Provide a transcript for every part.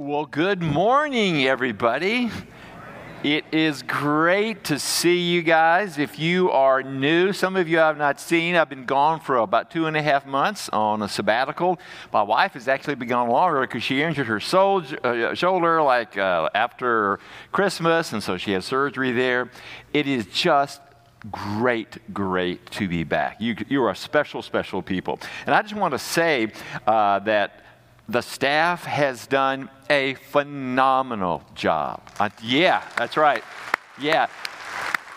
Well, good morning, everybody. It is great to see you guys. If you are new, some of you I have not seen. I've been gone for about two and a half months on a sabbatical. My wife has actually been gone longer because she injured her sol- uh, shoulder like uh, after Christmas, and so she had surgery there. It is just great, great to be back. You, you are special, special people. And I just want to say uh, that the staff has done a phenomenal job. Uh, yeah, that's right. Yeah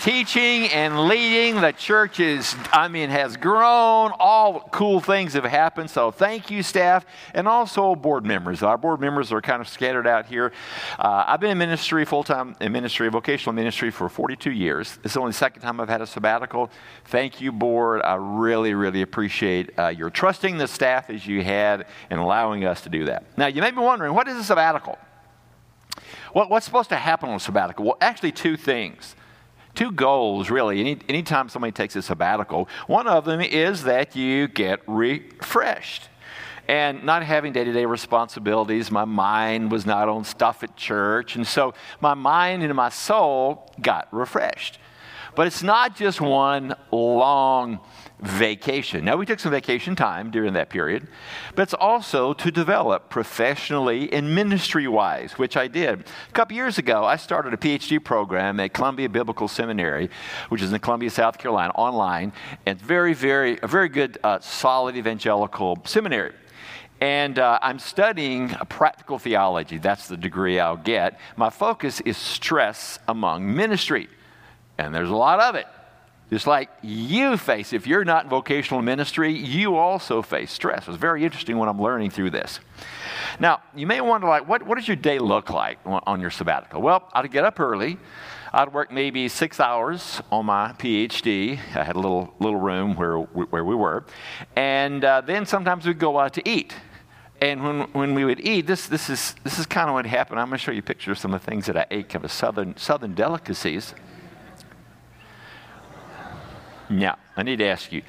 teaching and leading. The church is, I mean, has grown. All cool things have happened. So thank you, staff, and also board members. Our board members are kind of scattered out here. Uh, I've been in ministry, full time in ministry, vocational ministry for 42 years. This is only second time I've had a sabbatical. Thank you, board. I really, really appreciate uh, your trusting the staff as you had and allowing us to do that. Now, you may be wondering, what is a sabbatical? What, what's supposed to happen on a sabbatical? Well, actually, two things two goals, really. Any, anytime somebody takes a sabbatical, one of them is that you get refreshed. And not having day to day responsibilities, my mind was not on stuff at church. And so my mind and my soul got refreshed. But it's not just one long vacation. Now, we took some vacation time during that period, but it's also to develop professionally and ministry wise, which I did. A couple years ago, I started a PhD program at Columbia Biblical Seminary, which is in Columbia, South Carolina, online, and very, very, a very good, uh, solid evangelical seminary. And uh, I'm studying practical theology. That's the degree I'll get. My focus is stress among ministry, and there's a lot of it. Just like you face, if you're not in vocational ministry, you also face stress. It's very interesting what I'm learning through this. Now, you may wonder, like, what, what does your day look like on your sabbatical? Well, I'd get up early. I'd work maybe six hours on my PhD. I had a little, little room where, where we were. And uh, then sometimes we'd go out to eat. And when, when we would eat, this, this is, this is kind of what happened. I'm going to show you a picture of some of the things that I ate, kind of southern, southern delicacies. Now, I need to ask you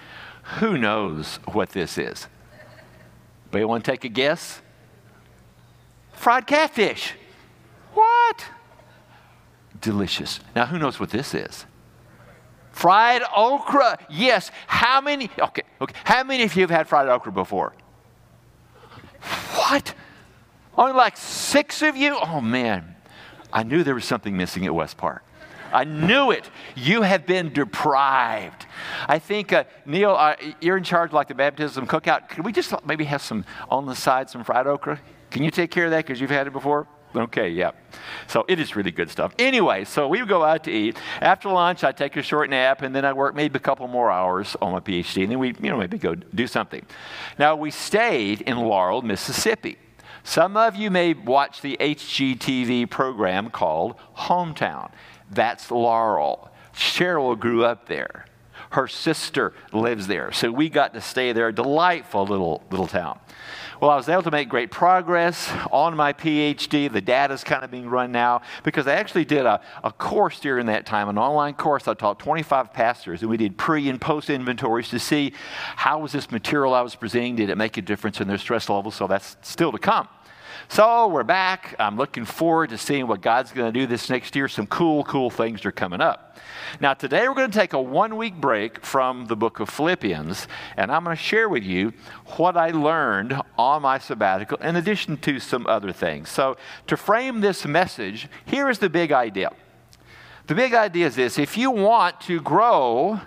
who knows what this is? Anybody want to take a guess? Fried catfish. What? Delicious. Now, who knows what this is? Fried okra. Yes. How many? Okay. Okay. How many of you have had fried okra before? What? Only like six of you? Oh man, I knew there was something missing at West Park. I knew it. You have been deprived. I think, uh, Neil, uh, you're in charge like the baptism cookout. Could we just maybe have some on the side, some fried okra? Can you take care of that because you've had it before? Okay, yeah. So it is really good stuff. Anyway, so we would go out to eat. After lunch, I take a short nap, and then I work maybe a couple more hours on my PhD, and then we, you know, maybe go do something. Now we stayed in Laurel, Mississippi. Some of you may watch the HGTV program called Hometown. That's Laurel. Cheryl grew up there. Her sister lives there. So we got to stay there. A delightful little, little town. Well, I was able to make great progress on my PhD. The data's kind of being run now because I actually did a, a course during that time, an online course. I taught 25 pastors, and we did pre and post inventories to see how was this material I was presenting, did it make a difference in their stress level? So that's still to come. So we're back. I'm looking forward to seeing what God's going to do this next year. Some cool, cool things are coming up. Now, today we're going to take a one week break from the book of Philippians, and I'm going to share with you what I learned on my sabbatical, in addition to some other things. So, to frame this message, here is the big idea. The big idea is this if you want to grow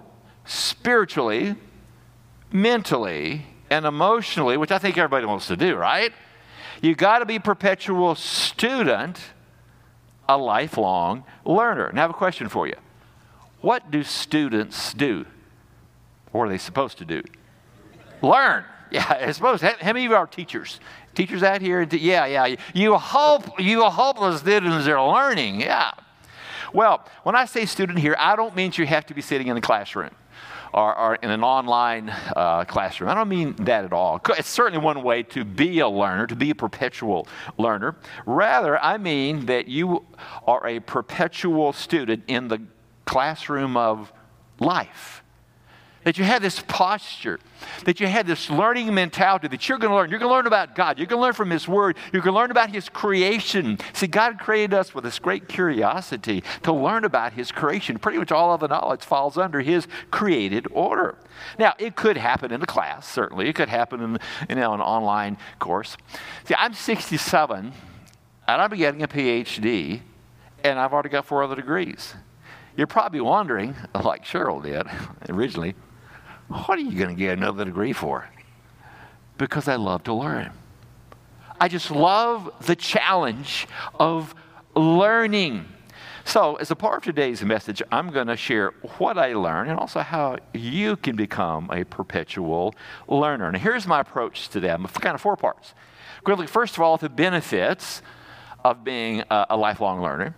spiritually, mentally, and emotionally, which I think everybody wants to do, right? You got to be perpetual student, a lifelong learner. And I have a question for you. What do students do? What are they supposed to do? Learn. Yeah, I suppose. How many of you are teachers? Teachers out here? Yeah, yeah. You hope you hope the students are learning. Yeah. Well, when I say student here, I don't mean you have to be sitting in the classroom or in an online uh, classroom. I don't mean that at all. It's certainly one way to be a learner, to be a perpetual learner. Rather, I mean that you are a perpetual student in the classroom of life. That you have this posture, that you have this learning mentality that you're going to learn. You're going to learn about God. You're going to learn from His Word. You're going to learn about His creation. See, God created us with this great curiosity to learn about His creation. Pretty much all of the knowledge falls under His created order. Now, it could happen in a class, certainly. It could happen in you know, an online course. See, I'm 67, and I'm getting a PhD, and I've already got four other degrees. You're probably wondering, like Cheryl did originally, what are you going to get another degree for? Because I love to learn. I just love the challenge of learning. So, as a part of today's message, I'm going to share what I learned and also how you can become a perpetual learner. And here's my approach to them kind of four parts. Quickly, first of all, the benefits of being a lifelong learner.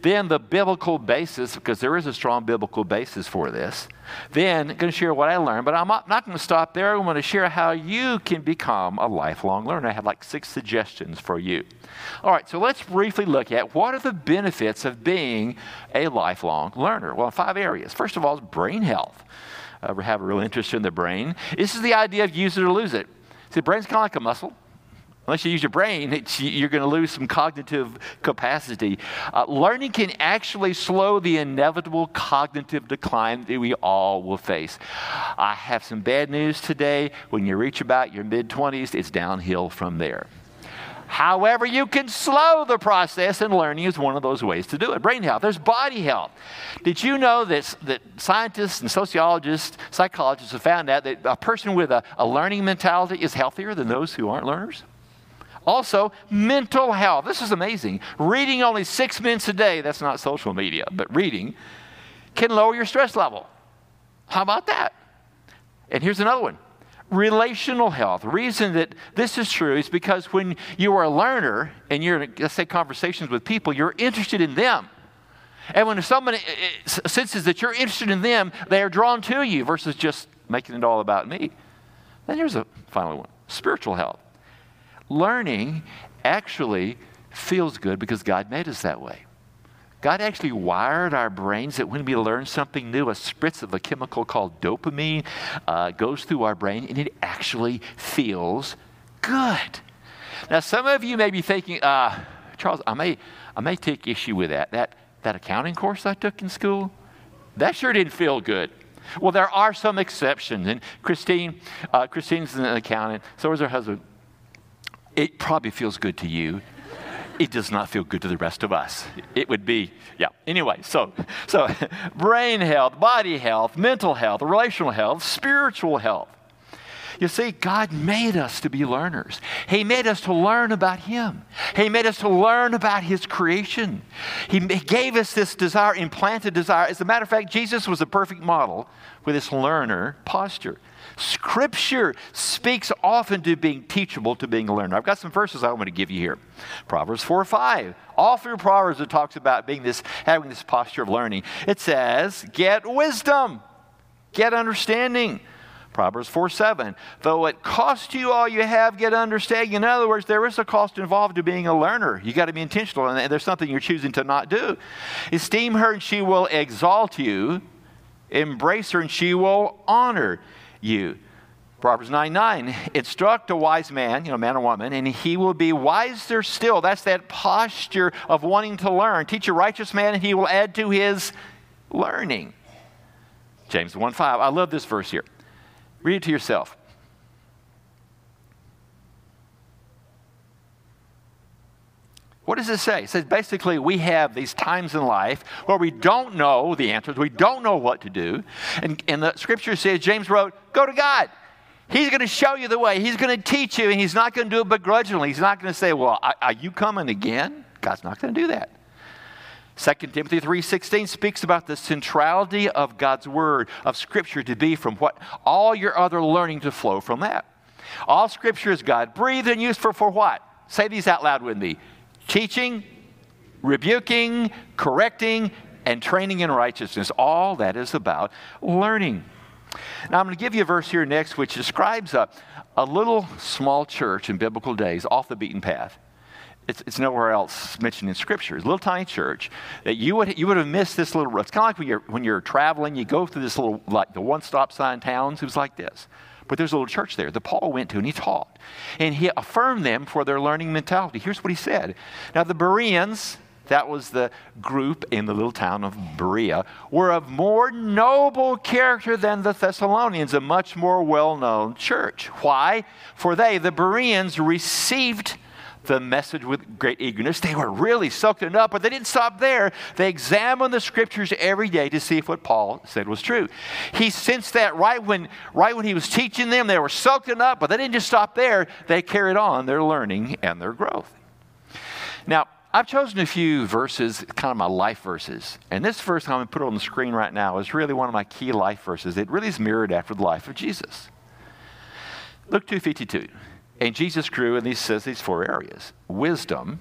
Then the biblical basis, because there is a strong biblical basis for this. Then I'm going to share what I learned, but I'm not, going to stop there. I'm going to share how you can become a lifelong learner. I have like six suggestions for you. All right, so let's briefly look at what are the benefits of being a lifelong learner. Well, five areas. First of all, is brain health. We have a real interest in the brain. This is the idea of use it or lose it. See, the brain's kind of like a muscle unless you use your brain, you're going to lose some cognitive capacity. Uh, learning can actually slow the inevitable cognitive decline that we all will face. I have some bad news today. When you reach about your mid 20s, it's downhill from there. However, you can slow the process, and learning is one of those ways to do it. Brain health, there's body health. Did you know that, that scientists and sociologists, psychologists have found out that a person with a, a learning mentality is healthier than those who aren't learners? Also, mental health. This is amazing. Reading only six minutes a day, that's not social media, but reading, can lower your stress level. How about that? And here's another one relational health. The reason that this is true is because when you are a learner and you're in, let's say, conversations with people, you're interested in them. And when someone eh, eh, senses that you're interested in them, they are drawn to you versus just making it all about me. Then here's a final one spiritual health learning actually feels good because God made us that way. God actually wired our brains that when we learn something new, a spritz of a chemical called dopamine uh, goes through our brain and it actually feels good. Now, some of you may be thinking, uh, Charles, I may, I may take issue with that. that. That accounting course I took in school, that sure didn't feel good. Well, there are some exceptions. And Christine, uh, Christine's an accountant, so is her husband. It probably feels good to you. It does not feel good to the rest of us. It would be, yeah. Anyway, so so brain health, body health, mental health, relational health, spiritual health. You see, God made us to be learners. He made us to learn about Him. He made us to learn about His creation. He gave us this desire, implanted desire. As a matter of fact, Jesus was a perfect model with this learner posture. Scripture speaks often to being teachable, to being a learner. I've got some verses I want to give you here. Proverbs 4 5. All through Proverbs, it talks about being this, having this posture of learning. It says, Get wisdom, get understanding. Proverbs 4 7. Though it costs you all you have, get understanding. In other words, there is a cost involved to being a learner. You got to be intentional, and there's something you're choosing to not do. Esteem her, and she will exalt you. Embrace her, and she will honor you. Proverbs 9 9, instruct a wise man, you know, man or woman, and he will be wiser still. That's that posture of wanting to learn. Teach a righteous man, and he will add to his learning. James 1 5. I love this verse here. Read it to yourself. What does it say? It says basically we have these times in life where we don't know the answers, we don't know what to do. And, and the scripture says, James wrote, go to God. He's going to show you the way. He's going to teach you, and he's not going to do it begrudgingly. He's not going to say, well, are you coming again? God's not going to do that. 2 Timothy 3:16 speaks about the centrality of God's word, of scripture to be from what all your other learning to flow from that. All scripture is God breathed and used for, for what? Say these out loud with me teaching, rebuking, correcting, and training in righteousness. All that is about learning. Now, I'm going to give you a verse here next which describes a, a little small church in biblical days off the beaten path. It's, it's nowhere else mentioned in Scripture. It's a little tiny church that you would, you would have missed this little, it's kind of like when you're, when you're traveling, you go through this little, like the one stop sign towns. It was like this. But there's a little church there that Paul went to and he taught. And he affirmed them for their learning mentality. Here's what he said. Now, the Bereans, that was the group in the little town of Berea, were of more noble character than the Thessalonians, a much more well known church. Why? For they, the Bereans, received the message with great eagerness. They were really soaked it up, but they didn't stop there. They examined the scriptures every day to see if what Paul said was true. He sensed that right when, right when he was teaching them, they were soaked it up, but they didn't just stop there. They carried on their learning and their growth. Now, I've chosen a few verses, kind of my life verses. And this verse I'm going to put on the screen right now is really one of my key life verses. It really is mirrored after the life of Jesus. Luke 252. And Jesus grew in these says these four areas: wisdom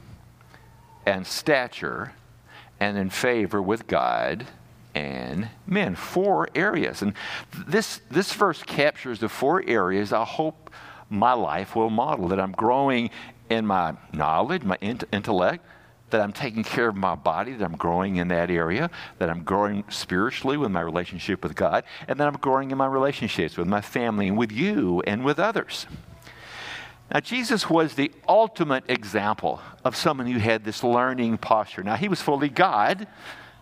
and stature and in favor with God and men. Four areas. And this this verse captures the four areas I hope my life will model that I'm growing in my knowledge, my intellect, that I'm taking care of my body, that I'm growing in that area, that I'm growing spiritually with my relationship with God, and that I'm growing in my relationships with my family and with you and with others. Now, Jesus was the ultimate example of someone who had this learning posture. Now, he was fully God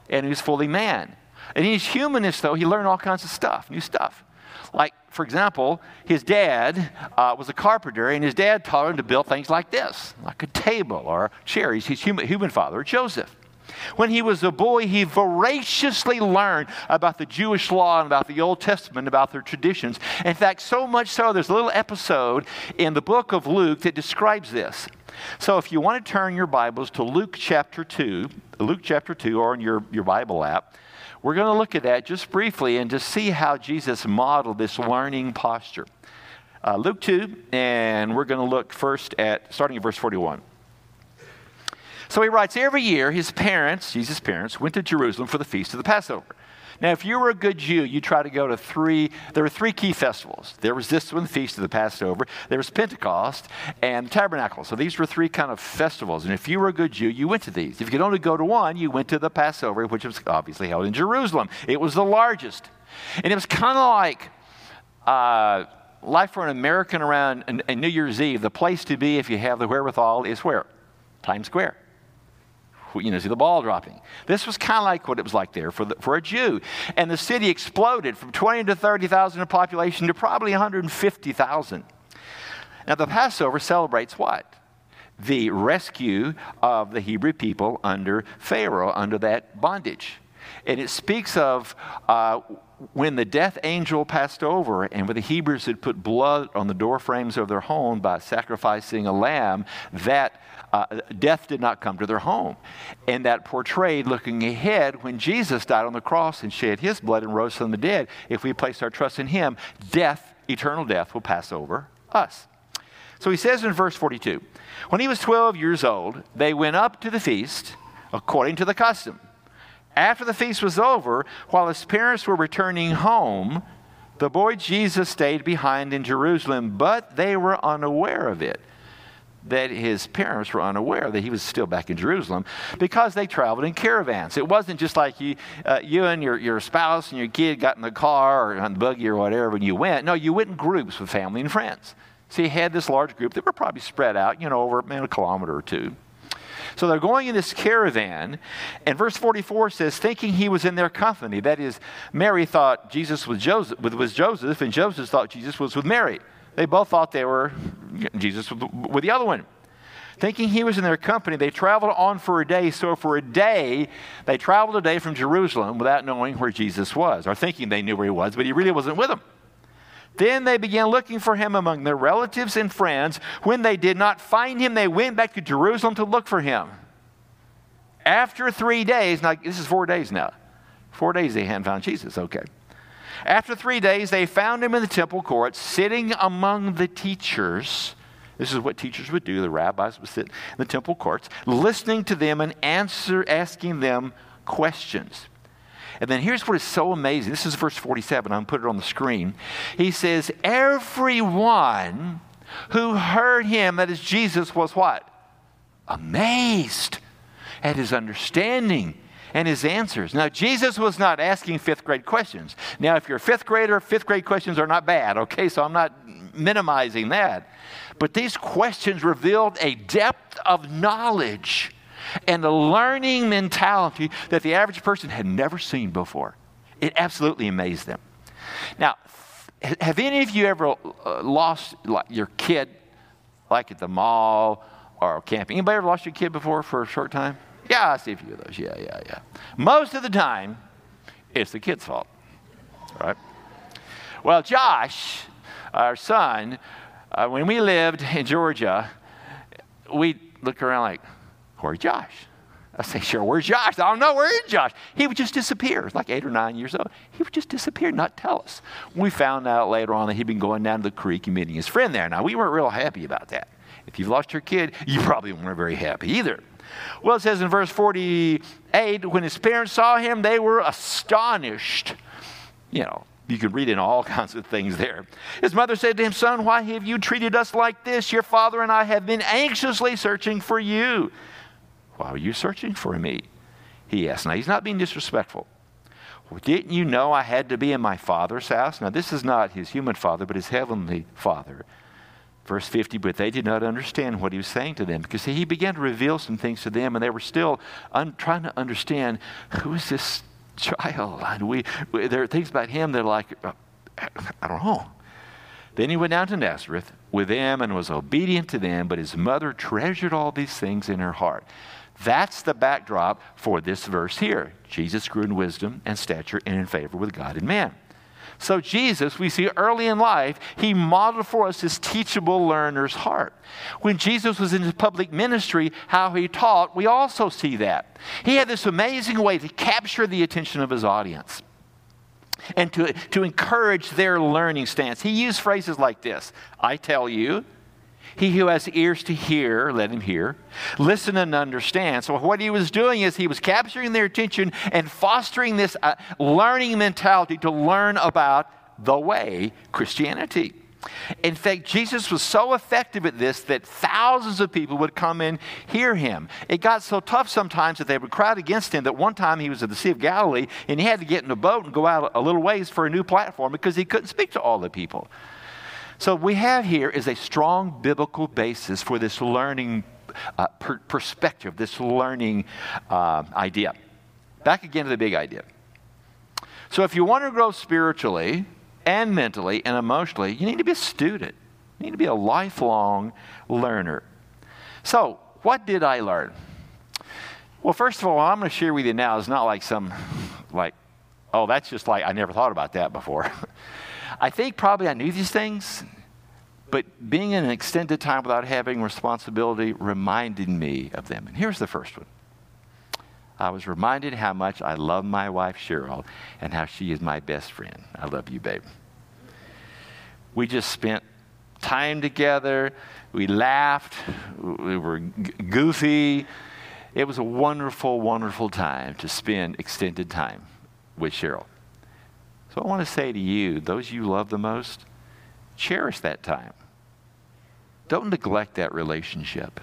and he was fully man. And in his humanness, though, he learned all kinds of stuff, new stuff. Like, for example, his dad uh, was a carpenter, and his dad taught him to build things like this, like a table or chairs. His human, human father, Joseph. When he was a boy, he voraciously learned about the Jewish law and about the Old Testament, about their traditions. In fact, so much so, there's a little episode in the book of Luke that describes this. So if you want to turn your Bibles to Luke chapter 2, Luke chapter 2, or in your, your Bible app, we're going to look at that just briefly and just see how Jesus modeled this learning posture. Uh, Luke 2, and we're going to look first at starting at verse 41. So he writes, every year his parents, Jesus' parents, went to Jerusalem for the feast of the Passover. Now, if you were a good Jew, you try to go to three, there were three key festivals. There was this one, the Feast of the Passover, there was Pentecost, and Tabernacle. So these were three kind of festivals. And if you were a good Jew, you went to these. If you could only go to one, you went to the Passover, which was obviously held in Jerusalem. It was the largest. And it was kind of like, uh, life for an American around New Year's Eve, the place to be if you have the wherewithal is where? Times Square you know, see the ball dropping. This was kind of like what it was like there for, the, for a Jew. And the city exploded from 20 to 30,000 in population to probably 150,000. Now, the Passover celebrates what? The rescue of the Hebrew people under Pharaoh, under that bondage. And it speaks of uh, when the death angel passed over and when the Hebrews had put blood on the door frames of their home by sacrificing a lamb, that uh, death did not come to their home. And that portrayed looking ahead when Jesus died on the cross and shed his blood and rose from the dead. If we place our trust in him, death, eternal death, will pass over us. So he says in verse 42 When he was 12 years old, they went up to the feast according to the custom. After the feast was over, while his parents were returning home, the boy Jesus stayed behind in Jerusalem, but they were unaware of it that his parents were unaware that he was still back in Jerusalem because they traveled in caravans. It wasn't just like you, uh, you and your, your spouse and your kid got in the car or on the buggy or whatever when you went. No, you went in groups with family and friends. So he had this large group that were probably spread out, you know, over a kilometer or two. So they're going in this caravan, and verse 44 says, thinking he was in their company. That is, Mary thought Jesus was Joseph, was Joseph, and Joseph thought Jesus was with Mary. They both thought they were Jesus with the other one. Thinking he was in their company, they traveled on for a day. So, for a day, they traveled a day from Jerusalem without knowing where Jesus was, or thinking they knew where he was, but he really wasn't with them. Then they began looking for him among their relatives and friends. When they did not find him, they went back to Jerusalem to look for him. After three days, now this is four days now. Four days they hadn't found Jesus. Okay. After three days, they found him in the temple courts, sitting among the teachers. This is what teachers would do. The rabbis would sit in the temple courts, listening to them and answer, asking them questions. And then here's what is so amazing. This is verse 47. I'm put it on the screen. He says, Everyone who heard him, that is Jesus, was what? amazed at his understanding and his answers. Now, Jesus was not asking fifth grade questions. Now, if you're a fifth grader, fifth grade questions are not bad, okay? So I'm not minimizing that. But these questions revealed a depth of knowledge and a learning mentality that the average person had never seen before. It absolutely amazed them. Now, have any of you ever uh, lost your kid, like at the mall or camping? Anybody ever lost your kid before for a short time? Yeah, I see a few of those. Yeah, yeah, yeah. Most of the time, it's the kid's fault, right? Well, Josh, our son, uh, when we lived in Georgia, we look around like, where's Josh? I say, sure, where's Josh? I don't know, where is Josh? He would just disappear, like eight or nine years old. He would just disappear, not tell us. We found out later on that he'd been going down to the creek and meeting his friend there. Now, we weren't real happy about that. If you've lost your kid, you probably weren't very happy either. Well, it says in verse 48 when his parents saw him, they were astonished. You know, you can read in all kinds of things there. His mother said to him, Son, why have you treated us like this? Your father and I have been anxiously searching for you. Why were you searching for me? He asked. Now, he's not being disrespectful. Well, didn't you know I had to be in my father's house? Now, this is not his human father, but his heavenly father. Verse 50, but they did not understand what he was saying to them because he began to reveal some things to them, and they were still un- trying to understand who is this child? And we, we, there are things about him that are like, uh, I don't know. Then he went down to Nazareth with them and was obedient to them, but his mother treasured all these things in her heart. That's the backdrop for this verse here. Jesus grew in wisdom and stature and in favor with God and man. So, Jesus, we see early in life, he modeled for us his teachable learner's heart. When Jesus was in his public ministry, how he taught, we also see that. He had this amazing way to capture the attention of his audience and to, to encourage their learning stance. He used phrases like this I tell you, he who has ears to hear, let him hear. Listen and understand. So, what he was doing is he was capturing their attention and fostering this uh, learning mentality to learn about the way, Christianity. In fact, Jesus was so effective at this that thousands of people would come and hear him. It got so tough sometimes that they would crowd against him that one time he was at the Sea of Galilee and he had to get in a boat and go out a little ways for a new platform because he couldn't speak to all the people. So, we have here is a strong biblical basis for this learning uh, per- perspective, this learning uh, idea. Back again to the big idea. So, if you want to grow spiritually and mentally and emotionally, you need to be a student, you need to be a lifelong learner. So, what did I learn? Well, first of all, I'm going to share with you now is not like some, like, oh, that's just like, I never thought about that before. I think probably I knew these things, but being in an extended time without having responsibility reminded me of them. And here's the first one I was reminded how much I love my wife, Cheryl, and how she is my best friend. I love you, babe. We just spent time together. We laughed. We were g- goofy. It was a wonderful, wonderful time to spend extended time with Cheryl. So I want to say to you, those you love the most, cherish that time. Don't neglect that relationship.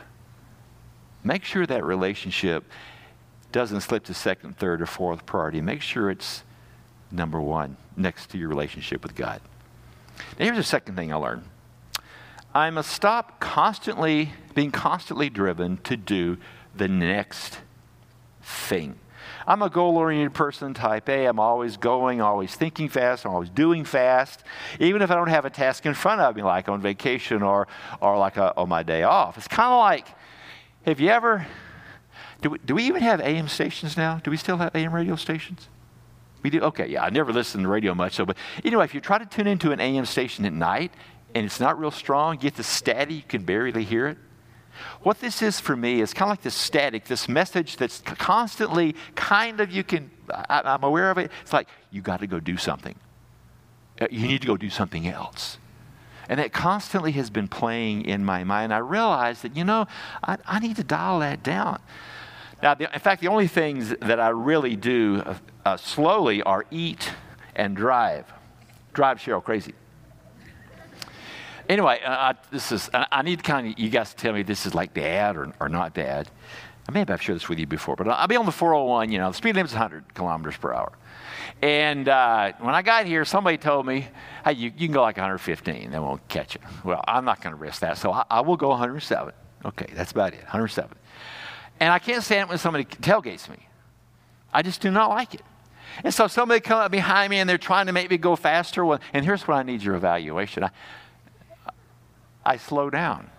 Make sure that relationship doesn't slip to second, third, or fourth priority. Make sure it's number one next to your relationship with God. Now, here's the second thing I learned I must stop constantly being constantly driven to do the next thing. I'm a goal oriented person, type A. I'm always going, always thinking fast, I'm always doing fast, even if I don't have a task in front of me, like on vacation or, or like a, on my day off. It's kind of like have you ever, do we, do we even have AM stations now? Do we still have AM radio stations? We do? Okay, yeah, I never listen to the radio much, so, but anyway, if you try to tune into an AM station at night and it's not real strong, you get the static, you can barely hear it. What this is for me is kind of like this static, this message that's constantly kind of, you can, I, am aware of it. It's like, you got to go do something. Uh, you need to go do something else. And that constantly has been playing in my mind. I realized that, you know, I, I need to dial that down. Now, the, in fact, the only things that I really do uh, slowly are eat and drive. Drive Cheryl crazy. Anyway, uh, I, this is, I, need kind of you guys to tell me this is like bad or, or not. Maybe I've shared this with you before, but I'll be on the 401, you know, the speed limit's 100 kilometers per hour. And uh, when I got here, somebody told me, hey, you, you can go like 115, they won't catch you. Well, I'm not going to risk that, so I, I, will go 107. Okay, that's about it, 107. And I can't stand it when somebody tailgates me. I just do not like it. And so somebody come up behind me and they're trying to make me go faster. Well, and here's what I need your evaluation. I, I slow down.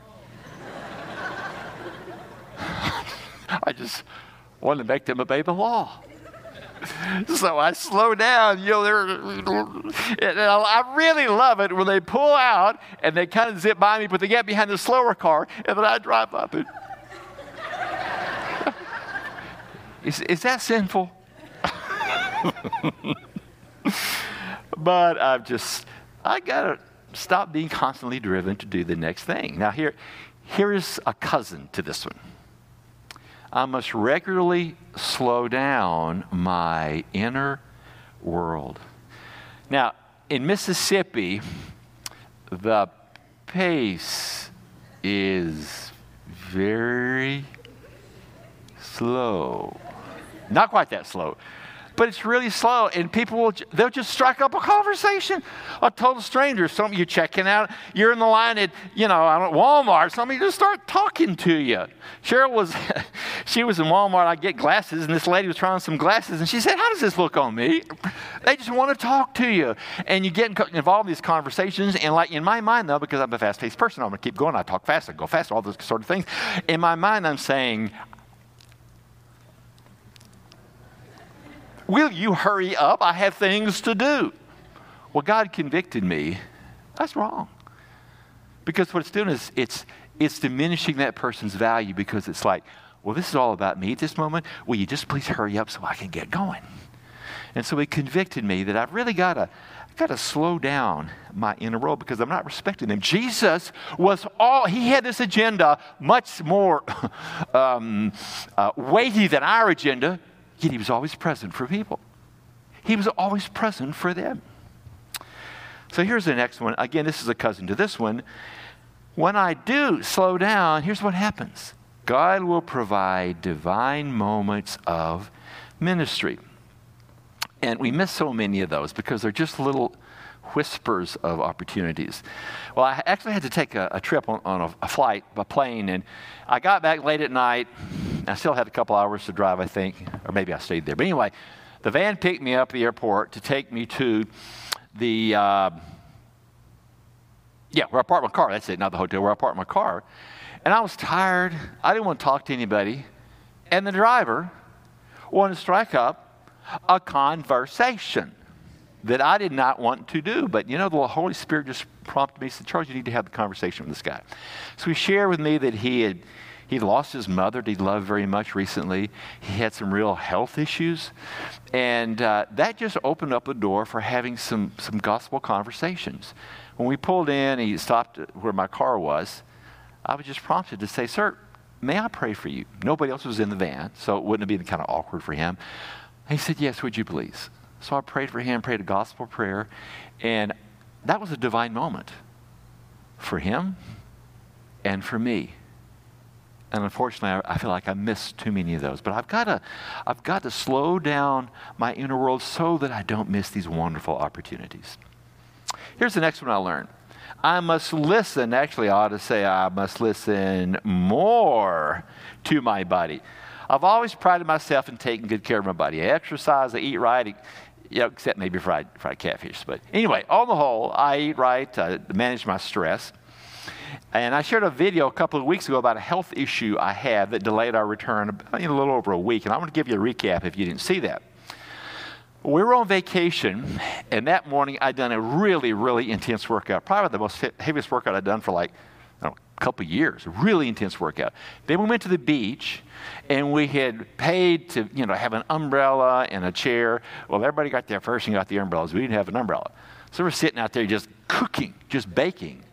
I just wanted to make them obey the law. so I slow down. You know, and I really love it when they pull out and they kind of zip by me, but they get behind the slower car, and then I drive up. And is, is that sinful? but I've just, I got to stop being constantly driven to do the next thing. Now, here, here's a cousin to this one. I must regularly slow down my inner world. Now, in Mississippi, the pace is very slow. Not quite that slow but it's really slow. And people will, they'll just strike up a conversation. A total stranger, some of you checking out, you're in the line at, you know, I don't, Walmart, somebody just start talking to you. Cheryl was, she was in Walmart, I get glasses, and this lady was trying some glasses, and she said, how does this look on me? They just want to talk to you. And you get involved in these conversations, and like in my mind though, because I'm a fast-paced person, I'm going to keep going, I talk fast, I go fast, all those sort of things. In my mind, I'm saying, Will you hurry up? I have things to do. Well, God convicted me. That's wrong. Because what it's doing is it's, it's diminishing that person's value because it's like, well, this is all about me at this moment. Will you just please hurry up so I can get going? And so it convicted me that I've really got to got to slow down my inner world because I'm not respecting him. Jesus was all, he had this agenda much more um, uh, weighty than our agenda Yet he was always present for people. He was always present for them. So here's the next one. Again, this is a cousin to this one. When I do slow down, here's what happens God will provide divine moments of ministry. And we miss so many of those because they're just little whispers of opportunities. Well, I actually had to take a, a trip on, on a, a, flight, a plane, and I got back late at night. I still had a couple hours to drive, I think, or maybe I stayed there. But anyway, the van picked me up at the airport to take me to the, uh, yeah, where I parked my car. That's it, not the hotel, where I parked my car. And I was tired. I didn't want to talk to anybody. And the driver wanted to strike up a conversation that I did not want to do. But you know, the Holy Spirit just prompted me, said, Charles, you need to have the conversation with this guy. So he shared with me that he had he lost his mother that he loved very much recently. He had some real health issues. And uh, that just opened up a door for having some, some gospel conversations. When we pulled in, he stopped where my car was. I was just prompted to say, Sir, may I pray for you? Nobody else was in the van, so it wouldn't have been kind of awkward for him. He said, Yes, would you please? So I prayed for him, prayed a gospel prayer, and that was a divine moment for him and for me. And unfortunately, I, feel like I missed too many of those. But I've got to, I've got to slow down my inner world so that I don't miss these wonderful opportunities. Here's the next one I learned. I must listen. Actually, I ought to say I must listen more to my body. I've always prided myself in taking good care of my body. I exercise, I eat right, know, except maybe fried, fried catfish. But anyway, on the whole, I eat right, I manage my stress. And I shared a video a couple of weeks ago about a health issue I had that delayed our return a little over a week. And I want to give you a recap if you didn't see that. We were on vacation, and that morning I'd done a really, really intense workout. Probably the most heaviest workout I'd done for like couple years. Really intense workout. Then we went to the beach, and we had paid to you know have an umbrella and a chair. Well, everybody got there first and got the umbrellas. We didn't have an umbrella, so we're sitting out there just cooking, just baking.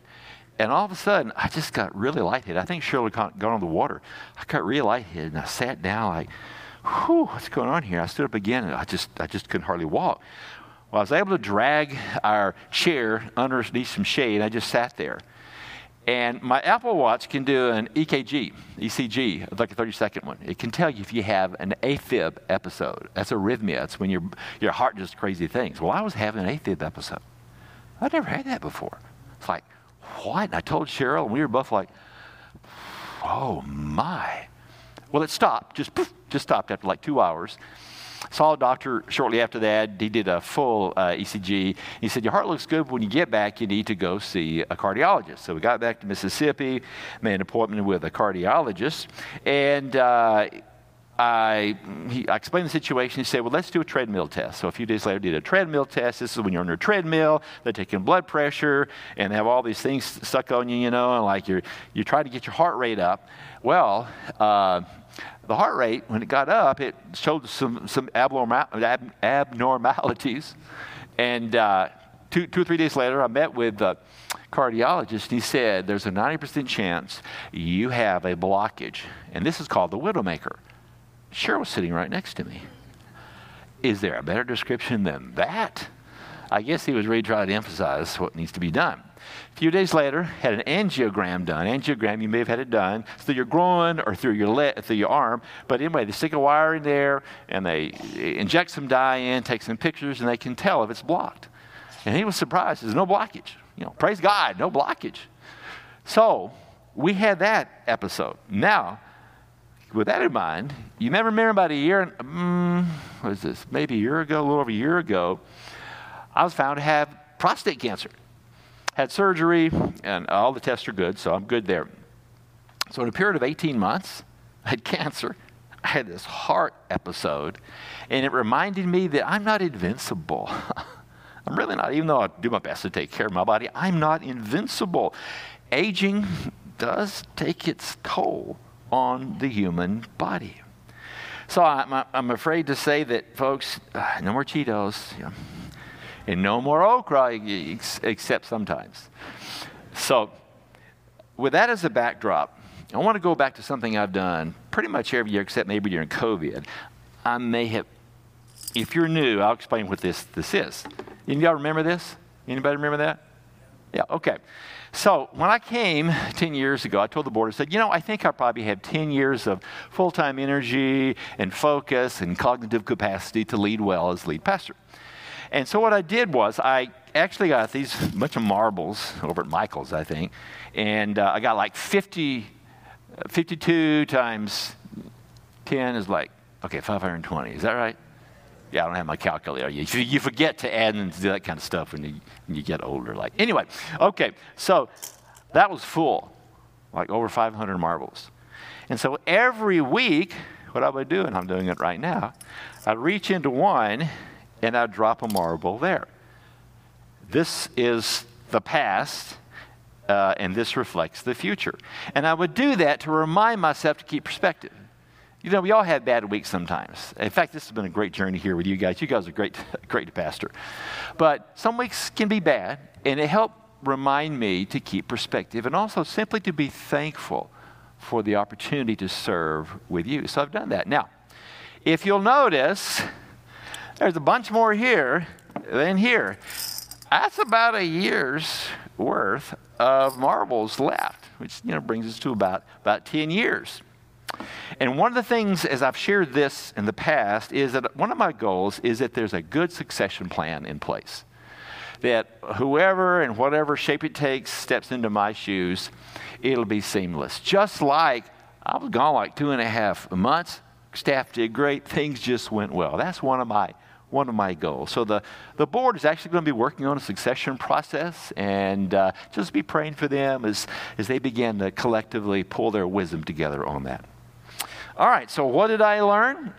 And all of a sudden, I just got really lightheaded. I think Shirley got on the water. I got really lightheaded, and I sat down like, whew, what's going on here? I stood up again, and I just, I just couldn't hardly walk. Well, I was able to drag our chair underneath some shade. I just sat there. And my Apple Watch can do an EKG, ECG, like a 30 second one. It can tell you if you have an AFib episode. That's arrhythmia. It's when your, your heart does crazy things. Well, I was having an AFib episode. I'd never had that before. It's like, what? And I told Cheryl, and we were both like, oh my. Well, it stopped, just poof, just stopped after like two hours. Saw a doctor shortly after that. He did a full uh, ECG. He said, Your heart looks good. When you get back, you need to go see a cardiologist. So we got back to Mississippi, made an appointment with a cardiologist, and uh, I, he, I, explained the situation. He said, Well, let's do a treadmill test. So a few days later, did a treadmill test. This is when you're on your treadmill, they're taking blood pressure, and they have all these things stuck on you, you know, and like you're, you're trying to get your heart rate up. Well, uh, the heart rate, when it got up, it showed some, some abnormal, ab, abnormalities. And uh, two, two or three days later, I met with the cardiologist. and He said, There's a 90% chance you have a blockage. And this is called the widowmaker. Cheryl was sitting right next to me. Is there a better description than that? I guess he was really trying to emphasize what needs to be done. A few days later, had an angiogram done. Angiogram, you may have had it done through your groin or through your leg, through your arm. But anyway, they stick a wire in there and they inject some dye in, take some pictures, and they can tell if it's blocked. And he was surprised. There's no blockage. You know, praise God, no blockage. So we had that episode. Now, with that in mind, you may remember about a year, um, what is this, maybe a year ago, a little over a year ago, I was found to have prostate cancer had surgery, and all the tests are good, so I'm good there. So, in a period of 18 months, I had cancer. I had this heart episode, and it reminded me that I'm not invincible. I'm really not, even though I do my best to take care of my body, I'm not invincible. Aging does take its toll on the human body. So I'm, I'm afraid to say that, folks, uh, no more Cheetos. And no more okra, except sometimes. So, with that as a backdrop, I want to go back to something I've done pretty much every year, except maybe during COVID. I may have, if you're new, I'll explain what this, this is. Y'all remember this? Anybody remember that? Yeah, okay. So when I came 10 years ago, I told the board, I said, you know, I think I probably have 10 years of full time energy and focus and cognitive capacity to lead well as lead pastor. And so what I did was I actually got these bunch of marbles over at Michael's, I think, and uh, I got like 50, 52 times 10 is like, okay, 520. Is that right? Yeah, I don't have my calculator. You, you forget to add and do that kind of stuff when you, when you get older. Like anyway, okay, so that was full, like over 500 marbles. And so every week, what I would do, and I'm doing it right now, I'd reach into one and I'd drop a marble there. This is the past, uh, and this reflects the future. And I would do that to remind myself to keep perspective. You know, we all have bad weeks sometimes. In fact, this has been a great journey here with you guys. You guys are great, great to pastor. But some weeks can be bad, and it helped remind me to keep perspective and also simply to be thankful for the opportunity to serve with you. So I've done that. Now, if you'll notice, there's a bunch more here than here. That's about a year's worth of marbles left, which you know brings us to about, about 10 years. And one of the things, as I've shared this in the past, is that one of my goals is that there's a good succession plan in place. That whoever and whatever shape it takes steps into my shoes, it'll be seamless. Just like I was gone like two and a half months, staff did great, things just went well. That's one of my one of my goals. So the, the board is actually going to be working on a succession process and uh, just be praying for them as, as they begin to collectively pull their wisdom together on that. All right, so what did I learn?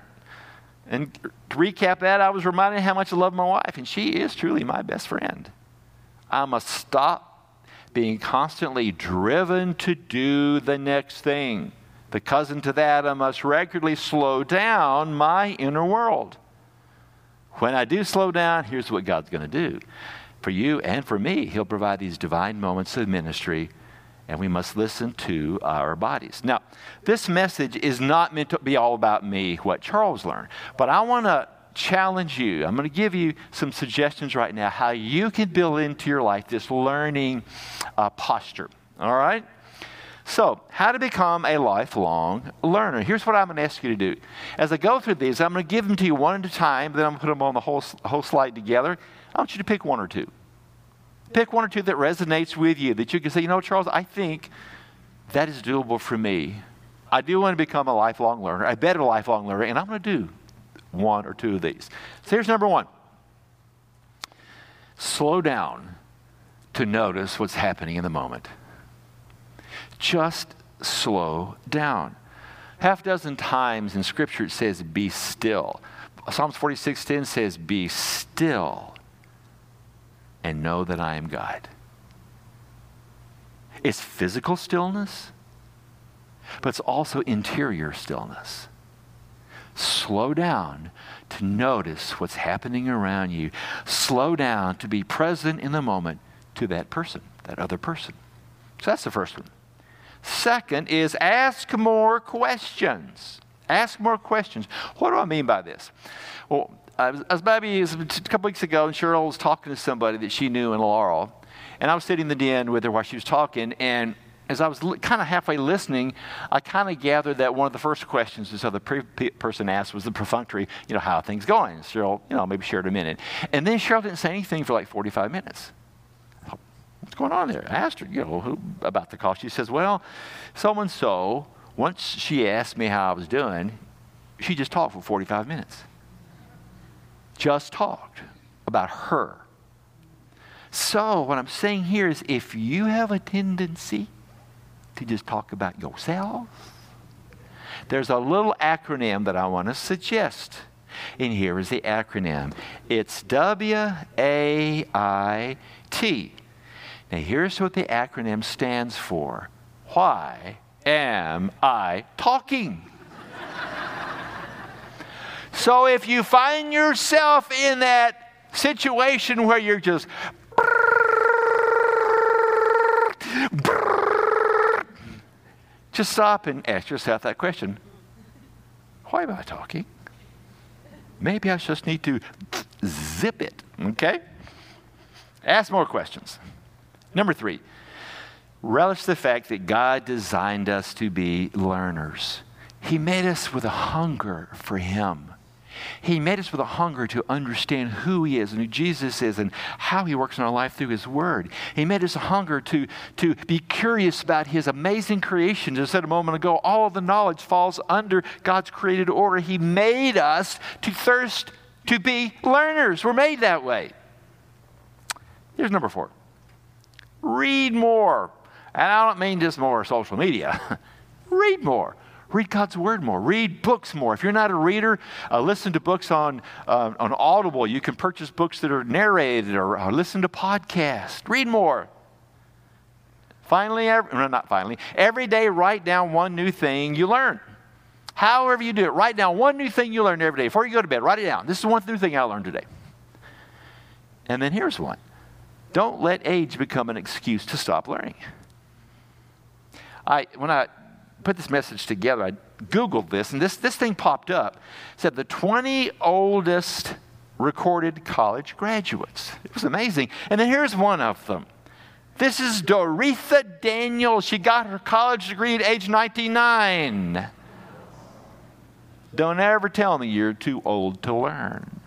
And to recap that, I was reminded how much I love my wife, and she is truly my best friend. I must stop being constantly driven to do the next thing. The cousin to that, I must regularly slow down my inner world. When I do slow down, here's what God's going to do. For you and for me, He'll provide these divine moments of ministry, and we must listen to our bodies. Now, this message is not meant to be all about me, what Charles learned, but I want to challenge you. I'm going to give you some suggestions right now how you can build into your life this learning uh, posture. All right? So, how to become a lifelong learner. Here's what I'm going to ask you to do. As I go through these, I'm going to give them to you one at a time, then I'm going to put them on the whole, whole slide together. I want you to pick one or two. Pick one or two that resonates with you, that you can say, you know, Charles, I think that is doable for me. I do want to become a lifelong learner, a better lifelong learner, and I'm going to do one or two of these. So here's number one slow down to notice what's happening in the moment. Just slow down. Half dozen times in Scripture it says, be still. Psalms 46:10 says, be still and know that I am God. It's physical stillness, but it's also interior stillness. Slow down to notice what's happening around you. Slow down to be present in the moment to that person, that other person. So that's the first one. Second is ask more questions. Ask more questions. What do I mean by this? Well, I was, I was maybe a couple weeks ago, and Cheryl was talking to somebody that she knew in Laurel, and I was sitting in the den with her while she was talking, and as I was kind of halfway listening, I kind of gathered that one of the first questions this other pre- person asked was the perfunctory, you know, how things going? Cheryl, you know, maybe shared a minute. And then Cheryl didn't say anything for like 45 minutes. What's going on there? I asked her, you know, who, about the call. She says, well, so and so, once she asked me how I was doing, she just talked for 45 minutes. Just talked about her. So, what I'm saying here is if you have a tendency to just talk about yourself, there's a little acronym that I want to suggest. And here is the acronym it's W A I T. Now, here's what the acronym stands for Why am I talking? so, if you find yourself in that situation where you're just just stop and ask yourself that question Why am I talking? Maybe I just need to zip it, okay? Ask more questions. Number three, relish the fact that God designed us to be learners. He made us with a hunger for Him. He made us with a hunger to understand who He is and who Jesus is and how He works in our life through His Word. He made us a hunger to, to be curious about His amazing creation. As I said a moment ago, all of the knowledge falls under God's created order. He made us to thirst to be learners. We're made that way. Here's number four read more. And I don't mean just more social media. read more. Read God's Word more. Read books more. If you're not a reader, uh, listen to books on, uh, on Audible. You can purchase books that are narrated or, or listen to podcasts. Read more. Finally, every, no, not finally, every day write down one new thing you learn. However, you do it, write down one new thing you learn every day. Before you go to bed, write it down. This is one new thing I learned today. And then here's one don't let age become an excuse to stop learning. I, when I put this message together, I Googled this, and this, this thing popped up. It said the 20 oldest recorded college graduates. It was amazing. And then here's one of them. This is Doretha Daniels. She got her college degree at age 99. Don't ever tell me you're too old to learn.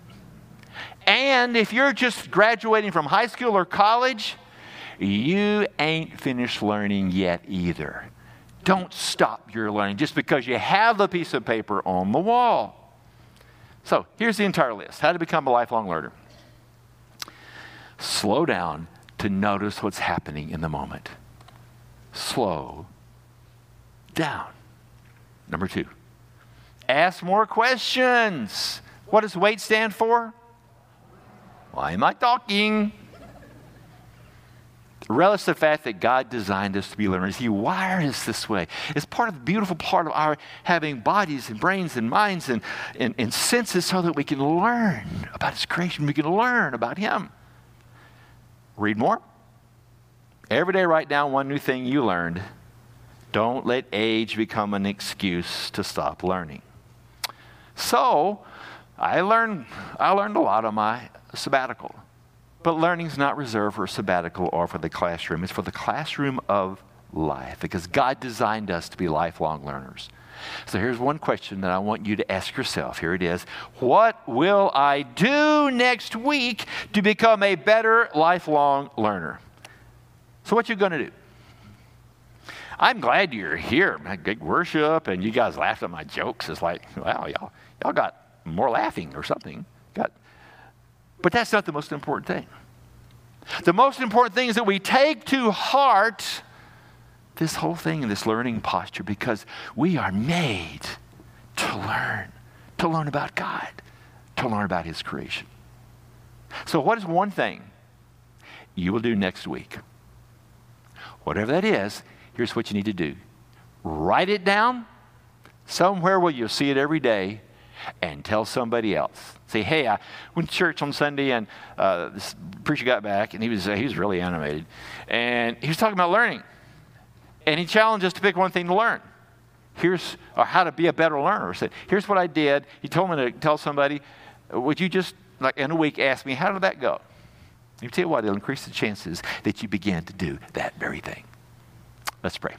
And if you're just graduating from high school or college, you ain't finished learning yet either. Don't stop your learning just because you have the piece of paper on the wall. So here's the entire list how to become a lifelong learner. Slow down to notice what's happening in the moment. Slow down. Number two, ask more questions. What does WAIT stand for? Why am I talking? Relish the fact that God designed us to be learners. He wired us this way. It's part of the beautiful part of our having bodies and brains and minds and, and, and senses so that we can learn about His creation. We can learn about Him. Read more. Every day, write down one new thing you learned. Don't let age become an excuse to stop learning. So, I learned, I learned a lot on my sabbatical. But learning is not reserved for a sabbatical or for the classroom, it's for the classroom of life because God designed us to be lifelong learners. So here's one question that I want you to ask yourself. Here it is What will I do next week to become a better lifelong learner? So, what you going to do? I'm glad you're here. Good worship, and you guys laughed at my jokes. It's like, wow, y'all, y'all got more laughing or something. Got, but that's not the most important thing. The most important thing is that we take to heart this whole thing and this learning posture because we are made to learn, to learn about God, to learn about His creation. So, what is one thing you will do next week? Whatever that is, here's what you need to do write it down somewhere where you'll see it every day and tell somebody else. Say, hey, I went to church on Sunday and uh, this preacher got back and he was, uh, he was really animated. And he was talking about learning. And he challenged us to pick one thing to learn. Here's or how to be a better learner. He said, here's what I did. He told me to tell somebody, would you just, like in a week, ask me, how did that go? You tell you what, it'll increase the chances that you begin to do that very thing. Let's pray.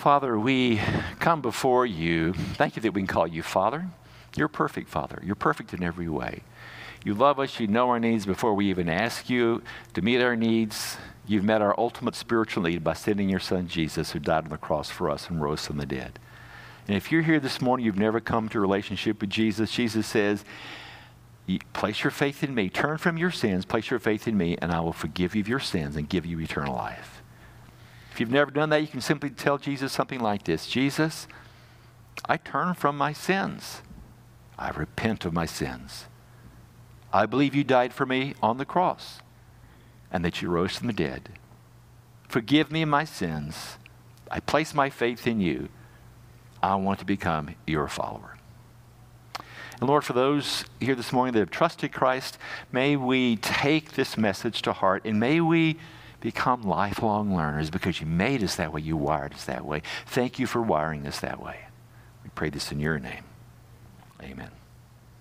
Father, we come before you. Thank you that we can call you Father. You're perfect, Father. You're perfect in every way. You love us. You know our needs before we even ask you to meet our needs. You've met our ultimate spiritual need by sending your Son, Jesus, who died on the cross for us and rose from the dead. And if you're here this morning, you've never come to a relationship with Jesus, Jesus says, Place your faith in me. Turn from your sins, place your faith in me, and I will forgive you of your sins and give you eternal life. If you've never done that, you can simply tell Jesus something like this Jesus, I turn from my sins. I repent of my sins. I believe you died for me on the cross and that you rose from the dead. Forgive me my sins. I place my faith in you. I want to become your follower. And Lord, for those here this morning that have trusted Christ, may we take this message to heart and may we become lifelong learners because you made us that way. You wired us that way. Thank you for wiring us that way. We pray this in your name. Amen.